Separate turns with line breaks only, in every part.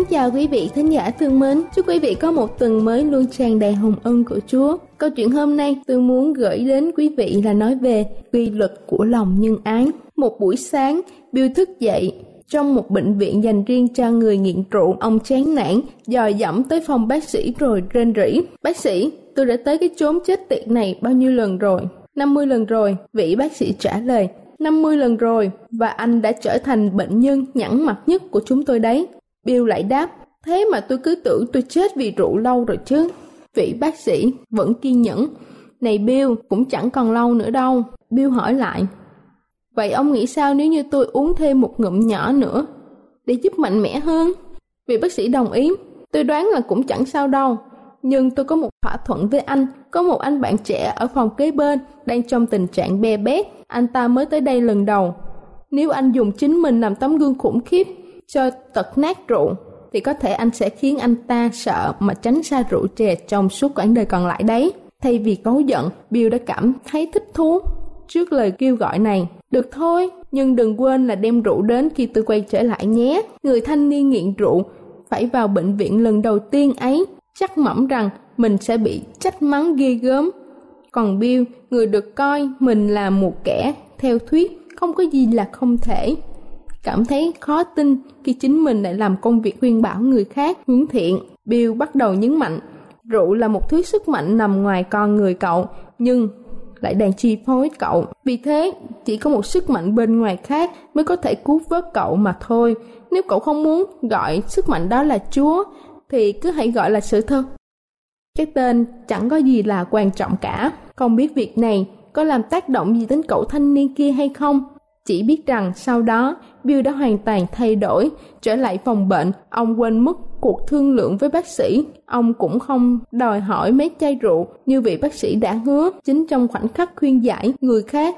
Kính chào quý vị thính giả thương mến. Chúc quý vị có một tuần mới luôn tràn đầy hồng ân của Chúa. Câu chuyện hôm nay tôi muốn gửi đến quý vị là nói về quy luật của lòng nhân ái. Một buổi sáng, Bill thức dậy trong một bệnh viện dành riêng cho người nghiện rượu. Ông chán nản, dò dẫm tới phòng bác sĩ rồi rên rỉ. Bác sĩ, tôi đã tới cái chốn chết tiệt này bao nhiêu lần rồi? 50 lần rồi, vị bác sĩ trả lời. 50 lần rồi và anh đã trở thành bệnh nhân nhẵn mặt nhất của chúng tôi đấy. Bill lại đáp, thế mà tôi cứ tưởng tôi chết vì rượu lâu rồi chứ. Vị bác sĩ vẫn kiên nhẫn. Này Bill, cũng chẳng còn lâu nữa đâu. Bill hỏi lại, vậy ông nghĩ sao nếu như tôi uống thêm một ngụm nhỏ nữa để giúp mạnh mẽ hơn? Vị bác sĩ đồng ý, tôi đoán là cũng chẳng sao đâu. Nhưng tôi có một thỏa thuận với anh, có một anh bạn trẻ ở phòng kế bên đang trong tình trạng be bét. Anh ta mới tới đây lần đầu. Nếu anh dùng chính mình làm tấm gương khủng khiếp cho tật nát rượu thì có thể anh sẽ khiến anh ta sợ mà tránh xa rượu chè trong suốt quãng đời còn lại đấy. Thay vì cáu giận, Bill đã cảm thấy thích thú trước lời kêu gọi này. Được thôi, nhưng đừng quên là đem rượu đến khi tôi quay trở lại nhé. Người thanh niên nghiện rượu phải vào bệnh viện lần đầu tiên ấy, chắc mẩm rằng mình sẽ bị trách mắng ghê gớm. Còn Bill, người được coi mình là một kẻ theo thuyết không có gì là không thể cảm thấy khó tin khi chính mình lại làm công việc khuyên bảo người khác hướng thiện. Bill bắt đầu nhấn mạnh, rượu là một thứ sức mạnh nằm ngoài con người cậu, nhưng lại đang chi phối cậu. Vì thế, chỉ có một sức mạnh bên ngoài khác mới có thể cứu vớt cậu mà thôi. Nếu cậu không muốn gọi sức mạnh đó là Chúa, thì cứ hãy gọi là sự thật. Cái tên chẳng có gì là quan trọng cả. Không biết việc này có làm tác động gì đến cậu thanh niên kia hay không chỉ biết rằng sau đó, Bill đã hoàn toàn thay đổi. Trở lại phòng bệnh, ông quên mất cuộc thương lượng với bác sĩ. Ông cũng không đòi hỏi mấy chai rượu như vị bác sĩ đã hứa. Chính trong khoảnh khắc khuyên giải, người khác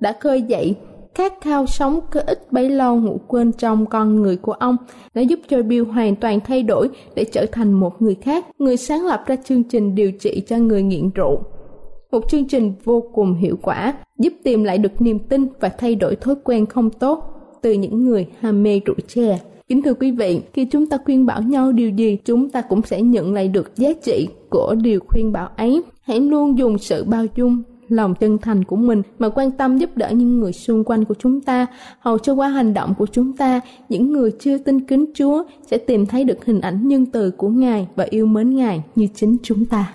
đã khơi dậy khát khao sống cơ ích bấy lâu ngủ quên trong con người của ông đã giúp cho Bill hoàn toàn thay đổi để trở thành một người khác, người sáng lập ra chương trình điều trị cho người nghiện rượu một chương trình vô cùng hiệu quả giúp tìm lại được niềm tin và thay đổi thói quen không tốt từ những người ham mê rượu chè. Kính thưa quý vị, khi chúng ta khuyên bảo nhau điều gì, chúng ta cũng sẽ nhận lại được giá trị của điều khuyên bảo ấy. Hãy luôn dùng sự bao dung, lòng chân thành của mình mà quan tâm giúp đỡ những người xung quanh của chúng ta, hầu cho qua hành động của chúng ta, những người chưa tin kính Chúa sẽ tìm thấy được hình ảnh nhân từ của Ngài và yêu mến Ngài như chính chúng ta.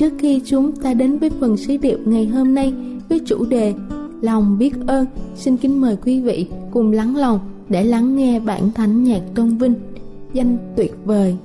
trước khi chúng ta đến với phần sứ điệu ngày hôm nay với chủ đề lòng biết ơn. Xin kính mời quý vị cùng lắng lòng để lắng nghe bản thánh nhạc tôn vinh, danh tuyệt vời.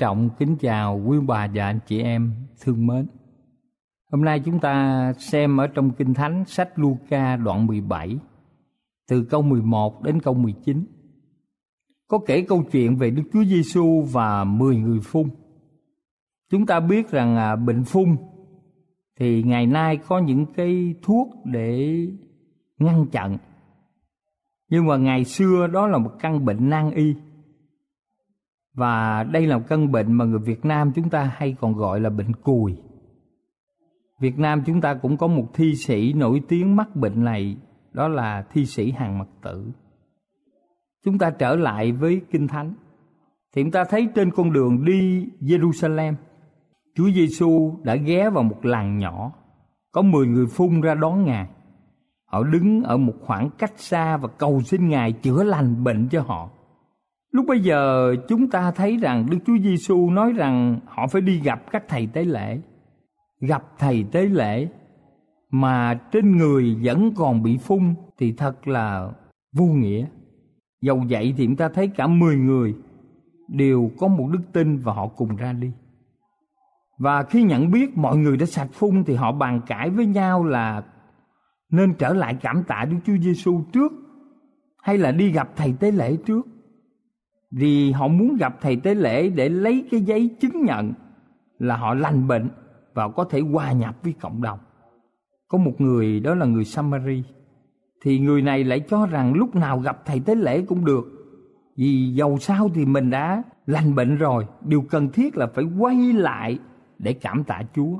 Trọng kính chào quý bà và anh chị em thương mến. Hôm nay chúng ta xem ở trong Kinh Thánh sách Luca đoạn 17 từ câu 11 đến câu 19. Có kể câu chuyện về Đức Chúa Giêsu và 10 người phun. Chúng ta biết rằng à, bệnh phun thì ngày nay có những cái thuốc để ngăn chặn. Nhưng mà ngày xưa đó là một căn bệnh nan y và đây là một căn bệnh mà người Việt Nam chúng ta hay còn gọi là bệnh cùi. Việt Nam chúng ta cũng có một thi sĩ nổi tiếng mắc bệnh này, đó là thi sĩ Hàng Mặc Tử. Chúng ta trở lại với Kinh Thánh, thì chúng ta thấy trên con đường đi Jerusalem, Chúa Giêsu đã ghé vào một làng nhỏ, có 10 người phun ra đón Ngài. Họ đứng ở một khoảng cách xa và cầu xin Ngài chữa lành bệnh cho họ. Lúc bây giờ chúng ta thấy rằng Đức Chúa Giêsu nói rằng họ phải đi gặp các thầy tế lễ. Gặp thầy tế lễ mà trên người vẫn còn bị phun thì thật là vô nghĩa. Dầu vậy thì chúng ta thấy cả 10 người đều có một đức tin và họ cùng ra đi. Và khi nhận biết mọi người đã sạch phun thì họ bàn cãi với nhau là nên trở lại cảm tạ Đức Chúa Giêsu trước hay là đi gặp thầy tế lễ trước vì họ muốn gặp thầy tế lễ để lấy cái giấy chứng nhận là họ lành bệnh và có thể hòa nhập với cộng đồng. Có một người, đó là người Samari. Thì người này lại cho rằng lúc nào gặp thầy tế lễ cũng được. Vì dầu sao thì mình đã lành bệnh rồi, điều cần thiết là phải quay lại để cảm tạ Chúa.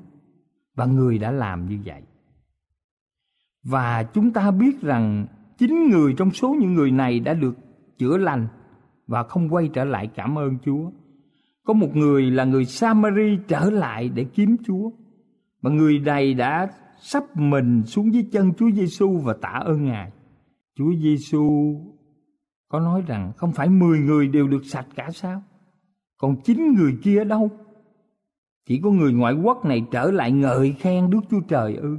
Và người đã làm như vậy. Và chúng ta biết rằng chính người trong số những người này đã được chữa lành và không quay trở lại cảm ơn Chúa. Có một người là người Samari trở lại để kiếm Chúa. Và người này đã sắp mình xuống dưới chân Chúa Giêsu và tạ ơn Ngài. Chúa Giêsu có nói rằng không phải mười người đều được sạch cả sao? Còn chín người kia đâu? Chỉ có người ngoại quốc này trở lại ngợi khen Đức Chúa Trời ư.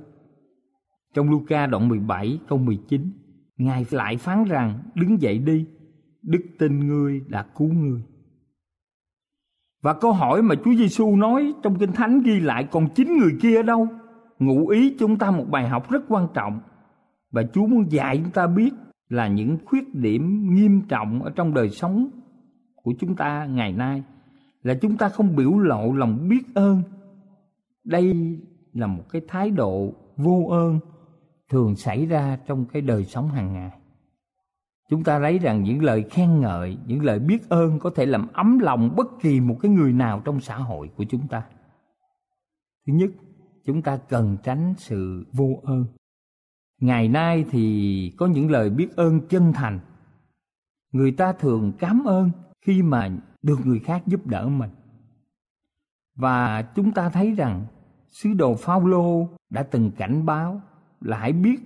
Trong Luca đoạn 17 câu 19, Ngài lại phán rằng đứng dậy đi, đức tin ngươi đã cứu ngươi. Và câu hỏi mà Chúa Giêsu nói trong Kinh Thánh ghi lại còn chín người kia ở đâu? Ngụ ý chúng ta một bài học rất quan trọng và Chúa muốn dạy chúng ta biết là những khuyết điểm nghiêm trọng ở trong đời sống của chúng ta ngày nay là chúng ta không biểu lộ lòng biết ơn. Đây là một cái thái độ vô ơn thường xảy ra trong cái đời sống hàng ngày chúng ta thấy rằng những lời khen ngợi, những lời biết ơn có thể làm ấm lòng bất kỳ một cái người nào trong xã hội của chúng ta. Thứ nhất, chúng ta cần tránh sự vô ơn. Ngày nay thì có những lời biết ơn chân thành. Người ta thường cảm ơn khi mà được người khác giúp đỡ mình. Và chúng ta thấy rằng sứ đồ Phaolô đã từng cảnh báo là hãy biết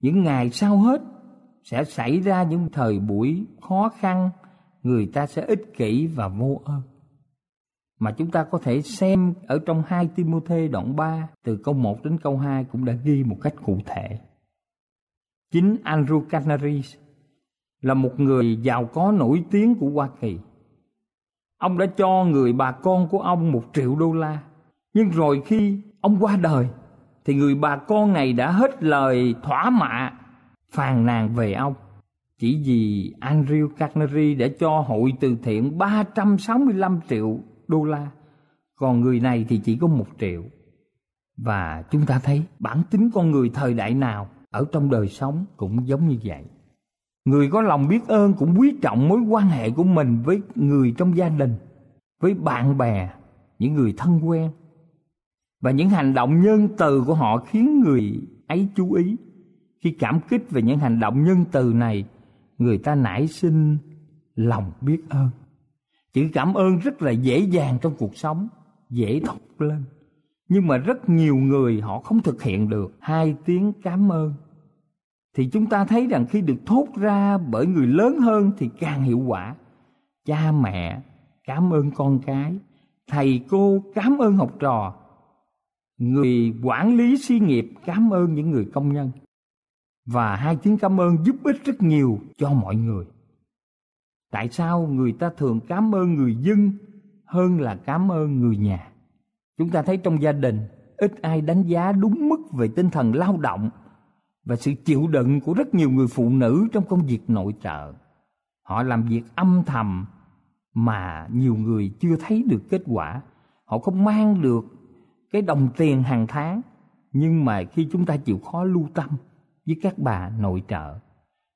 những ngày sau hết sẽ xảy ra những thời buổi khó khăn, người ta sẽ ích kỷ và vô ơn mà chúng ta có thể xem ở trong 2 Timôthê đoạn 3 từ câu 1 đến câu 2 cũng đã ghi một cách cụ thể. Chính Andrew Canaris là một người giàu có nổi tiếng của Hoa Kỳ. Ông đã cho người bà con của ông một triệu đô la. Nhưng rồi khi ông qua đời, thì người bà con này đã hết lời thỏa mạ phàn nàn về ông. Chỉ vì Andrew Carnegie đã cho hội từ thiện 365 triệu đô la, còn người này thì chỉ có một triệu. Và chúng ta thấy bản tính con người thời đại nào ở trong đời sống cũng giống như vậy. Người có lòng biết ơn cũng quý trọng mối quan hệ của mình với người trong gia đình, với bạn bè, những người thân quen. Và những hành động nhân từ của họ khiến người ấy chú ý khi cảm kích về những hành động nhân từ này, người ta nảy sinh lòng biết ơn. Chữ cảm ơn rất là dễ dàng trong cuộc sống, dễ thốt lên. Nhưng mà rất nhiều người họ không thực hiện được hai tiếng cảm ơn. Thì chúng ta thấy rằng khi được thốt ra bởi người lớn hơn thì càng hiệu quả. Cha mẹ cảm ơn con cái, thầy cô cảm ơn học trò, người quản lý xí nghiệp cảm ơn những người công nhân và hai tiếng cảm ơn giúp ích rất nhiều cho mọi người. Tại sao người ta thường cảm ơn người dân hơn là cảm ơn người nhà? Chúng ta thấy trong gia đình, ít ai đánh giá đúng mức về tinh thần lao động và sự chịu đựng của rất nhiều người phụ nữ trong công việc nội trợ. Họ làm việc âm thầm mà nhiều người chưa thấy được kết quả. Họ không mang được cái đồng tiền hàng tháng, nhưng mà khi chúng ta chịu khó lưu tâm với các bà nội trợ.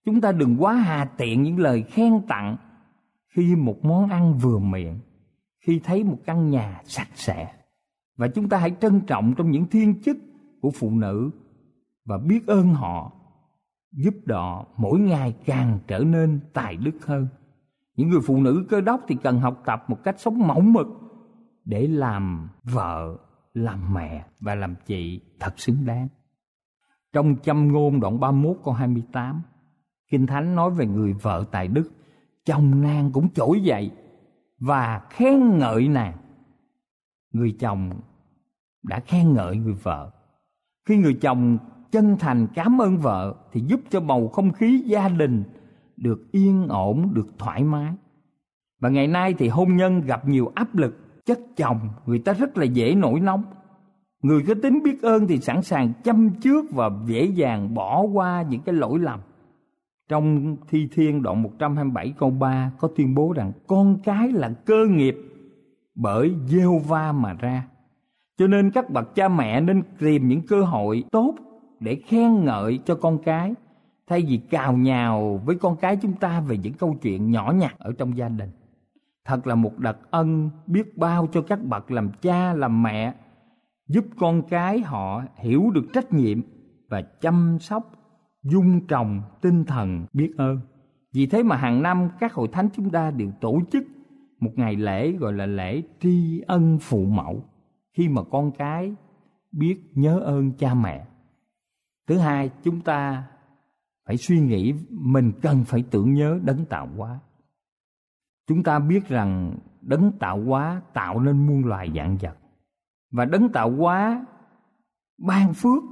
Chúng ta đừng quá hà tiện những lời khen tặng khi một món ăn vừa miệng, khi thấy một căn nhà sạch sẽ. Và chúng ta hãy trân trọng trong những thiên chức của phụ nữ và biết ơn họ, giúp đỡ mỗi ngày càng trở nên tài đức hơn. Những người phụ nữ cơ đốc thì cần học tập một cách sống mẫu mực để làm vợ, làm mẹ và làm chị thật xứng đáng trong châm ngôn đoạn 31 câu 28 Kinh Thánh nói về người vợ tài đức Chồng nàng cũng trỗi dậy Và khen ngợi nàng. Người chồng đã khen ngợi người vợ. Khi người chồng chân thành cảm ơn vợ Thì giúp cho bầu không khí gia đình Được yên ổn, được thoải mái. Và ngày nay thì hôn nhân gặp nhiều áp lực Chất chồng người ta rất là dễ nổi nóng. Người có tính biết ơn thì sẵn sàng chăm trước và dễ dàng bỏ qua những cái lỗi lầm. Trong Thi Thiên đoạn 127 câu 3 có tuyên bố rằng con cái là cơ nghiệp bởi gieo va mà ra. Cho nên các bậc cha mẹ nên tìm những cơ hội tốt để khen ngợi cho con cái, thay vì cào nhào với con cái chúng ta về những câu chuyện nhỏ nhặt ở trong gia đình. Thật là một đặc ân biết bao cho các bậc làm cha, làm mẹ giúp con cái họ hiểu được trách nhiệm và chăm sóc, dung trồng tinh thần biết ơn. Vì thế mà hàng năm các hội thánh chúng ta đều tổ chức một ngày lễ gọi là lễ tri ân phụ mẫu khi mà con cái biết nhớ ơn cha mẹ. Thứ hai, chúng ta phải suy nghĩ mình cần phải tưởng nhớ đấng tạo hóa. Chúng ta biết rằng đấng tạo hóa tạo nên muôn loài dạng vật và đấng tạo hóa ban phước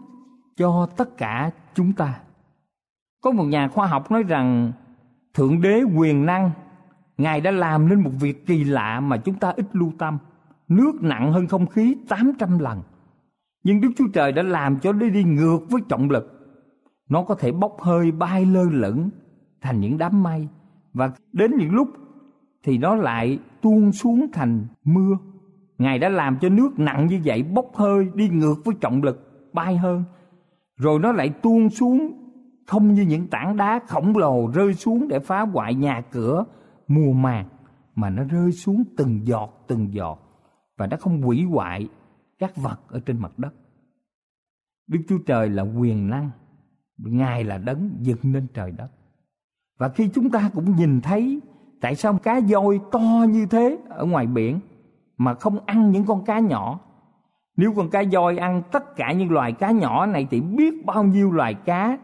cho tất cả chúng ta. Có một nhà khoa học nói rằng, Thượng đế quyền năng, Ngài đã làm nên một việc kỳ lạ mà chúng ta ít lưu tâm. Nước nặng hơn không khí 800 lần. Nhưng Đức Chúa Trời đã làm cho nó đi ngược với trọng lực. Nó có thể bốc hơi bay lơ lửng thành những đám mây. Và đến những lúc thì nó lại tuôn xuống thành mưa Ngài đã làm cho nước nặng như vậy bốc hơi đi ngược với trọng lực bay hơn. Rồi nó lại tuôn xuống không như những tảng đá khổng lồ rơi xuống để phá hoại nhà cửa mùa màng mà nó rơi xuống từng giọt từng giọt và nó không hủy hoại các vật ở trên mặt đất. Đức Chúa Trời là quyền năng, Ngài là đấng dựng nên trời đất. Và khi chúng ta cũng nhìn thấy tại sao cá voi to như thế ở ngoài biển mà không ăn những con cá nhỏ. Nếu con cá voi ăn tất cả những loài cá nhỏ này thì biết bao nhiêu loài cá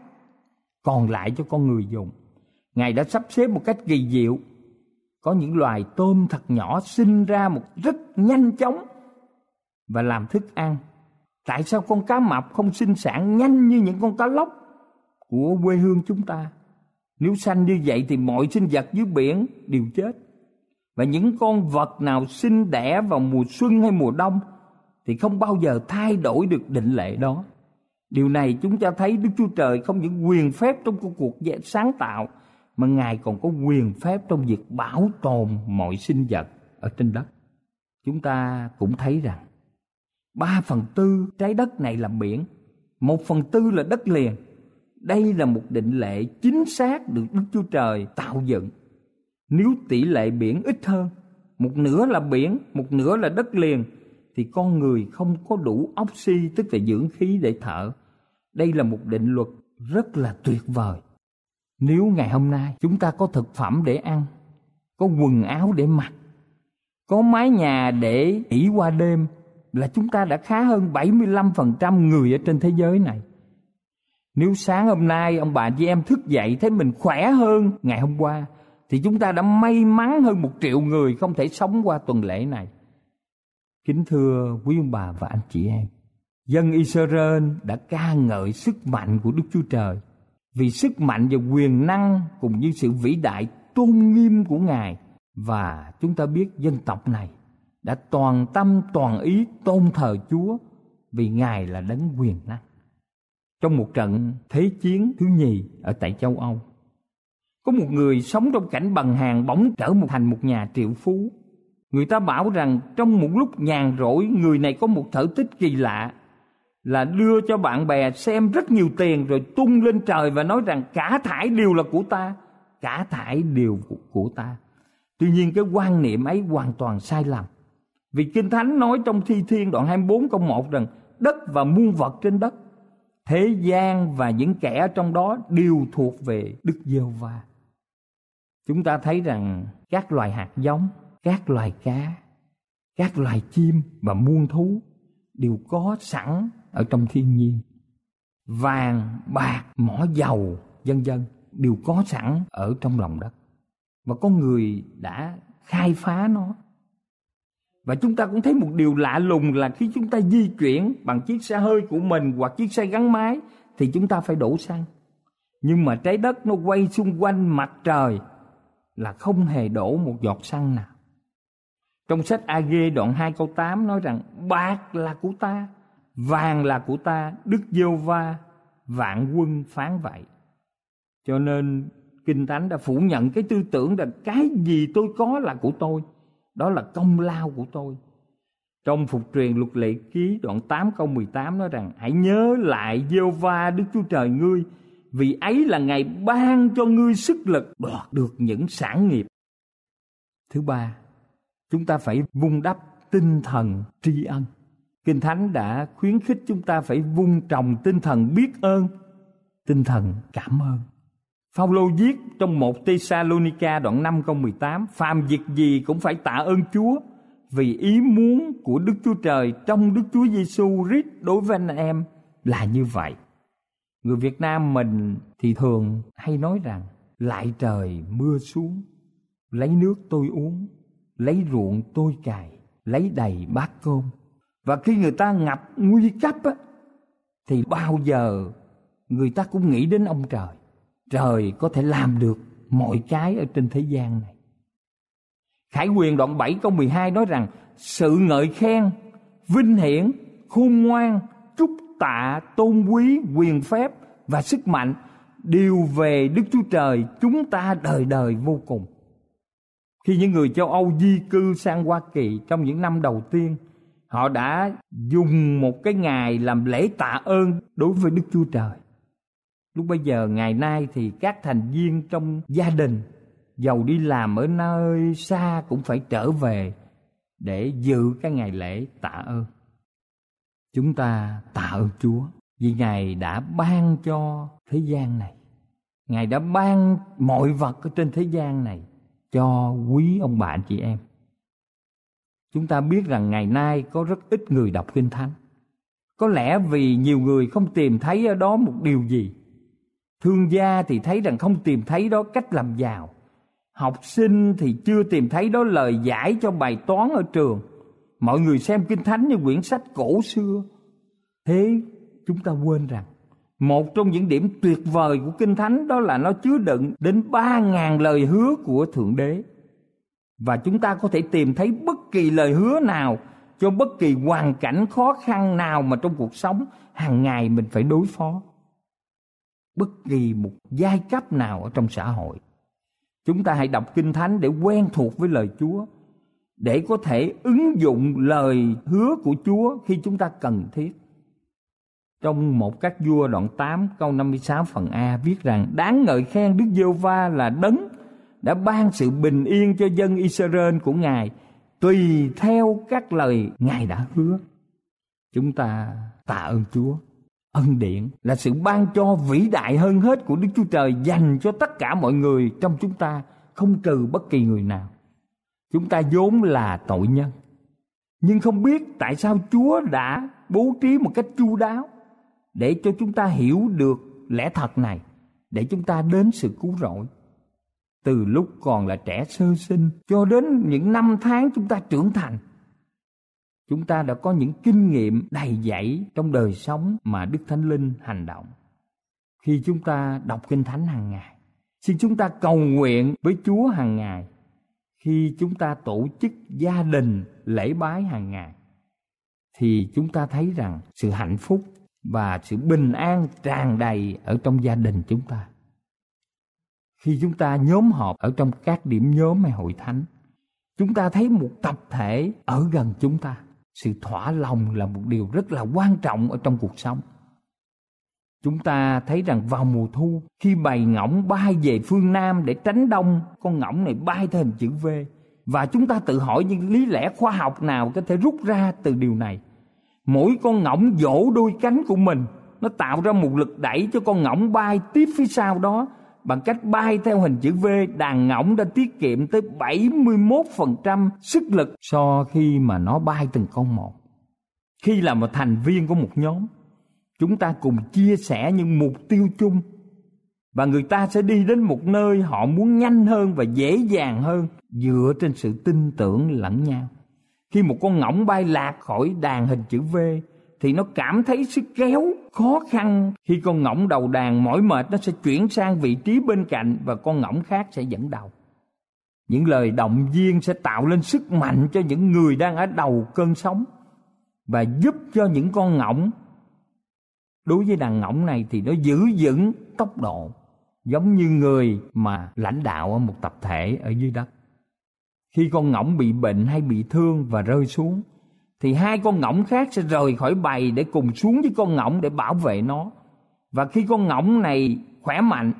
còn lại cho con người dùng. Ngài đã sắp xếp một cách kỳ diệu. Có những loài tôm thật nhỏ sinh ra một rất nhanh chóng và làm thức ăn. Tại sao con cá mập không sinh sản nhanh như những con cá lóc của quê hương chúng ta? Nếu sanh như vậy thì mọi sinh vật dưới biển đều chết và những con vật nào sinh đẻ vào mùa xuân hay mùa đông thì không bao giờ thay đổi được định lệ đó. Điều này chúng ta thấy Đức Chúa Trời không những quyền phép trong cuộc sáng tạo mà Ngài còn có quyền phép trong việc bảo tồn mọi sinh vật ở trên đất. Chúng ta cũng thấy rằng ba phần tư trái đất này là biển, một phần tư là đất liền. Đây là một định lệ chính xác được Đức Chúa Trời tạo dựng nếu tỷ lệ biển ít hơn, một nửa là biển, một nửa là đất liền, thì con người không có đủ oxy tức là dưỡng khí để thở. Đây là một định luật rất là tuyệt vời. Nếu ngày hôm nay chúng ta có thực phẩm để ăn, có quần áo để mặc, có mái nhà để nghỉ qua đêm là chúng ta đã khá hơn 75% người ở trên thế giới này. Nếu sáng hôm nay ông bà chị em thức dậy thấy mình khỏe hơn ngày hôm qua thì chúng ta đã may mắn hơn một triệu người không thể sống qua tuần lễ này. Kính thưa quý ông bà và anh chị em, dân Israel đã ca ngợi sức mạnh của Đức Chúa Trời vì sức mạnh và quyền năng cùng như sự vĩ đại tôn nghiêm của Ngài và chúng ta biết dân tộc này đã toàn tâm toàn ý tôn thờ Chúa vì Ngài là đấng quyền năng. Trong một trận thế chiến thứ nhì ở tại châu Âu, có một người sống trong cảnh bằng hàng bỗng trở một thành một nhà triệu phú. Người ta bảo rằng trong một lúc nhàn rỗi người này có một thở tích kỳ lạ là đưa cho bạn bè xem rất nhiều tiền rồi tung lên trời và nói rằng cả thải đều là của ta, cả thải đều của, của ta. Tuy nhiên cái quan niệm ấy hoàn toàn sai lầm. Vì Kinh Thánh nói trong Thi Thiên đoạn 24 câu 1 rằng đất và muôn vật trên đất, thế gian và những kẻ trong đó đều thuộc về Đức giê va Chúng ta thấy rằng các loài hạt giống, các loài cá, các loài chim và muôn thú đều có sẵn ở trong thiên nhiên. Vàng, bạc, mỏ dầu, vân vân đều có sẵn ở trong lòng đất. Và con người đã khai phá nó. Và chúng ta cũng thấy một điều lạ lùng là khi chúng ta di chuyển bằng chiếc xe hơi của mình hoặc chiếc xe gắn máy thì chúng ta phải đổ xăng. Nhưng mà trái đất nó quay xung quanh mặt trời là không hề đổ một giọt xăng nào. Trong sách AG đoạn 2 câu 8 nói rằng bạc là của ta, vàng là của ta, Đức Giêsu va vạn quân phán vậy. Cho nên Kinh Thánh đã phủ nhận cái tư tưởng rằng cái gì tôi có là của tôi, đó là công lao của tôi. Trong phục truyền luật lệ ký đoạn 8 câu 18 nói rằng hãy nhớ lại giê va Đức Chúa Trời ngươi vì ấy là ngày ban cho ngươi sức lực đoạt được những sản nghiệp. Thứ ba, chúng ta phải vun đắp tinh thần tri ân. Kinh Thánh đã khuyến khích chúng ta phải vun trồng tinh thần biết ơn, tinh thần cảm ơn. Phaolô viết trong một tesalonica đoạn 5 câu 18, phàm việc gì cũng phải tạ ơn Chúa vì ý muốn của Đức Chúa Trời trong Đức Chúa Giêsu Christ đối với anh em là như vậy. Người Việt Nam mình thì thường hay nói rằng lại trời mưa xuống, lấy nước tôi uống, lấy ruộng tôi cài, lấy đầy bát cơm. Và khi người ta ngập nguy cấp á, thì bao giờ người ta cũng nghĩ đến ông trời. Trời có thể làm được mọi cái ở trên thế gian này. Khải quyền đoạn 7 câu 12 nói rằng sự ngợi khen, vinh hiển, khôn ngoan, chúc tạ, tôn quý, quyền phép và sức mạnh đều về Đức Chúa Trời chúng ta đời đời vô cùng. Khi những người châu Âu di cư sang Hoa Kỳ trong những năm đầu tiên, họ đã dùng một cái ngày làm lễ tạ ơn đối với Đức Chúa Trời. Lúc bây giờ ngày nay thì các thành viên trong gia đình giàu đi làm ở nơi xa cũng phải trở về để dự cái ngày lễ tạ ơn. Chúng ta tạ ơn Chúa vì Ngài đã ban cho thế gian này. Ngài đã ban mọi vật ở trên thế gian này cho quý ông bà anh chị em. Chúng ta biết rằng ngày nay có rất ít người đọc Kinh Thánh. Có lẽ vì nhiều người không tìm thấy ở đó một điều gì. Thương gia thì thấy rằng không tìm thấy đó cách làm giàu. Học sinh thì chưa tìm thấy đó lời giải cho bài toán ở trường. Mọi người xem Kinh Thánh như quyển sách cổ xưa. Thế chúng ta quên rằng, một trong những điểm tuyệt vời của Kinh Thánh đó là nó chứa đựng đến ba ngàn lời hứa của Thượng Đế. Và chúng ta có thể tìm thấy bất kỳ lời hứa nào cho bất kỳ hoàn cảnh khó khăn nào mà trong cuộc sống hàng ngày mình phải đối phó. Bất kỳ một giai cấp nào ở trong xã hội. Chúng ta hãy đọc Kinh Thánh để quen thuộc với lời Chúa. Để có thể ứng dụng lời hứa của Chúa khi chúng ta cần thiết. Trong một các vua đoạn 8 câu 56 phần A viết rằng đáng ngợi khen Đức giê va là đấng đã ban sự bình yên cho dân Israel của Ngài tùy theo các lời Ngài đã hứa. Chúng ta tạ ơn Chúa. Ân điển là sự ban cho vĩ đại hơn hết của Đức Chúa Trời dành cho tất cả mọi người trong chúng ta, không trừ bất kỳ người nào. Chúng ta vốn là tội nhân. Nhưng không biết tại sao Chúa đã bố trí một cách chu đáo để cho chúng ta hiểu được lẽ thật này, để chúng ta đến sự cứu rỗi. Từ lúc còn là trẻ sơ sinh cho đến những năm tháng chúng ta trưởng thành, chúng ta đã có những kinh nghiệm đầy dẫy trong đời sống mà đức thánh linh hành động. Khi chúng ta đọc kinh thánh hàng ngày, xin chúng ta cầu nguyện với chúa hàng ngày khi chúng ta tổ chức gia đình lễ bái hàng ngày, thì chúng ta thấy rằng sự hạnh phúc và sự bình an tràn đầy ở trong gia đình chúng ta. Khi chúng ta nhóm họp ở trong các điểm nhóm hay hội thánh, chúng ta thấy một tập thể ở gần chúng ta. Sự thỏa lòng là một điều rất là quan trọng ở trong cuộc sống. Chúng ta thấy rằng vào mùa thu khi bầy ngỗng bay về phương Nam để tránh đông, con ngỗng này bay theo hình chữ V. Và chúng ta tự hỏi những lý lẽ khoa học nào có thể rút ra từ điều này. Mỗi con ngỗng vỗ đôi cánh của mình, nó tạo ra một lực đẩy cho con ngỗng bay tiếp phía sau đó. Bằng cách bay theo hình chữ V, đàn ngỗng đã tiết kiệm tới 71% sức lực so khi mà nó bay từng con một. Khi là một thành viên của một nhóm, chúng ta cùng chia sẻ những mục tiêu chung. Và người ta sẽ đi đến một nơi họ muốn nhanh hơn và dễ dàng hơn dựa trên sự tin tưởng lẫn nhau. Khi một con ngỗng bay lạc khỏi đàn hình chữ V, thì nó cảm thấy sức kéo khó khăn. Khi con ngỗng đầu đàn mỏi mệt, nó sẽ chuyển sang vị trí bên cạnh và con ngỗng khác sẽ dẫn đầu. Những lời động viên sẽ tạo lên sức mạnh cho những người đang ở đầu cơn sóng và giúp cho những con ngỗng đối với đàn ngỗng này thì nó giữ vững tốc độ, giống như người mà lãnh đạo ở một tập thể ở dưới đất. Khi con ngỗng bị bệnh hay bị thương và rơi xuống, thì hai con ngỗng khác sẽ rời khỏi bầy để cùng xuống với con ngỗng để bảo vệ nó. Và khi con ngỗng này khỏe mạnh,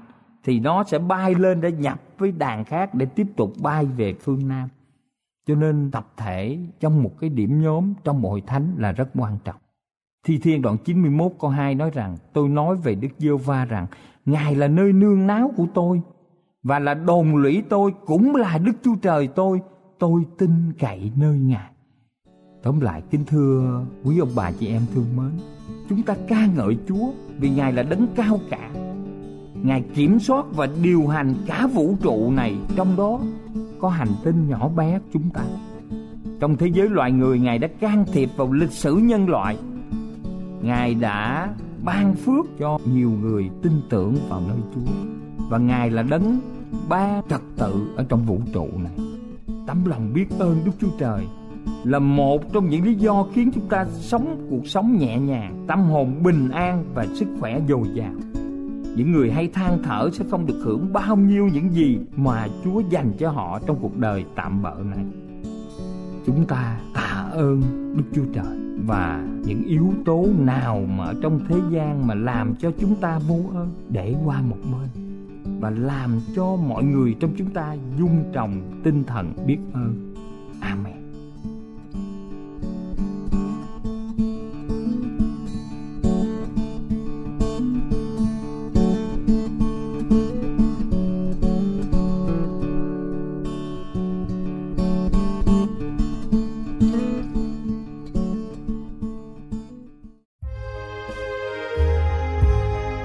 thì nó sẽ bay lên để nhập với đàn khác để tiếp tục bay về phương nam. Cho nên tập thể trong một cái điểm nhóm trong hội thánh là rất quan trọng. Thi Thiên đoạn 91 câu 2 nói rằng, Tôi nói về Đức giêsu va rằng, Ngài là nơi nương náu của tôi, Và là đồn lũy tôi Cũng là Đức Chúa Trời tôi Tôi tin cậy nơi Ngài. Tóm lại, kính thưa quý ông bà chị em thương mến, Chúng ta ca ngợi Chúa Vì Ngài là đấng cao cả. Ngài kiểm soát và điều hành cả vũ trụ này, Trong đó có hành tinh nhỏ bé chúng ta. Trong thế giới loài người, Ngài đã can thiệp vào lịch sử nhân loại Ngài đã ban phước cho nhiều người tin tưởng vào nơi Chúa và Ngài là đấng ba trật tự ở trong vũ trụ này. Tấm lòng biết ơn Đức Chúa Trời là một trong những lý do khiến chúng ta sống cuộc sống nhẹ nhàng, tâm hồn bình an và sức khỏe dồi dào. Những người hay than thở sẽ không được hưởng bao nhiêu những gì mà Chúa dành cho họ trong cuộc đời tạm bợ này. Chúng ta tạ ơn Đức Chúa Trời và những yếu tố nào mà ở trong thế gian mà làm cho chúng ta vô ơn để qua một bên và làm cho mọi người trong chúng ta dung trồng tinh thần biết ơn. Amen.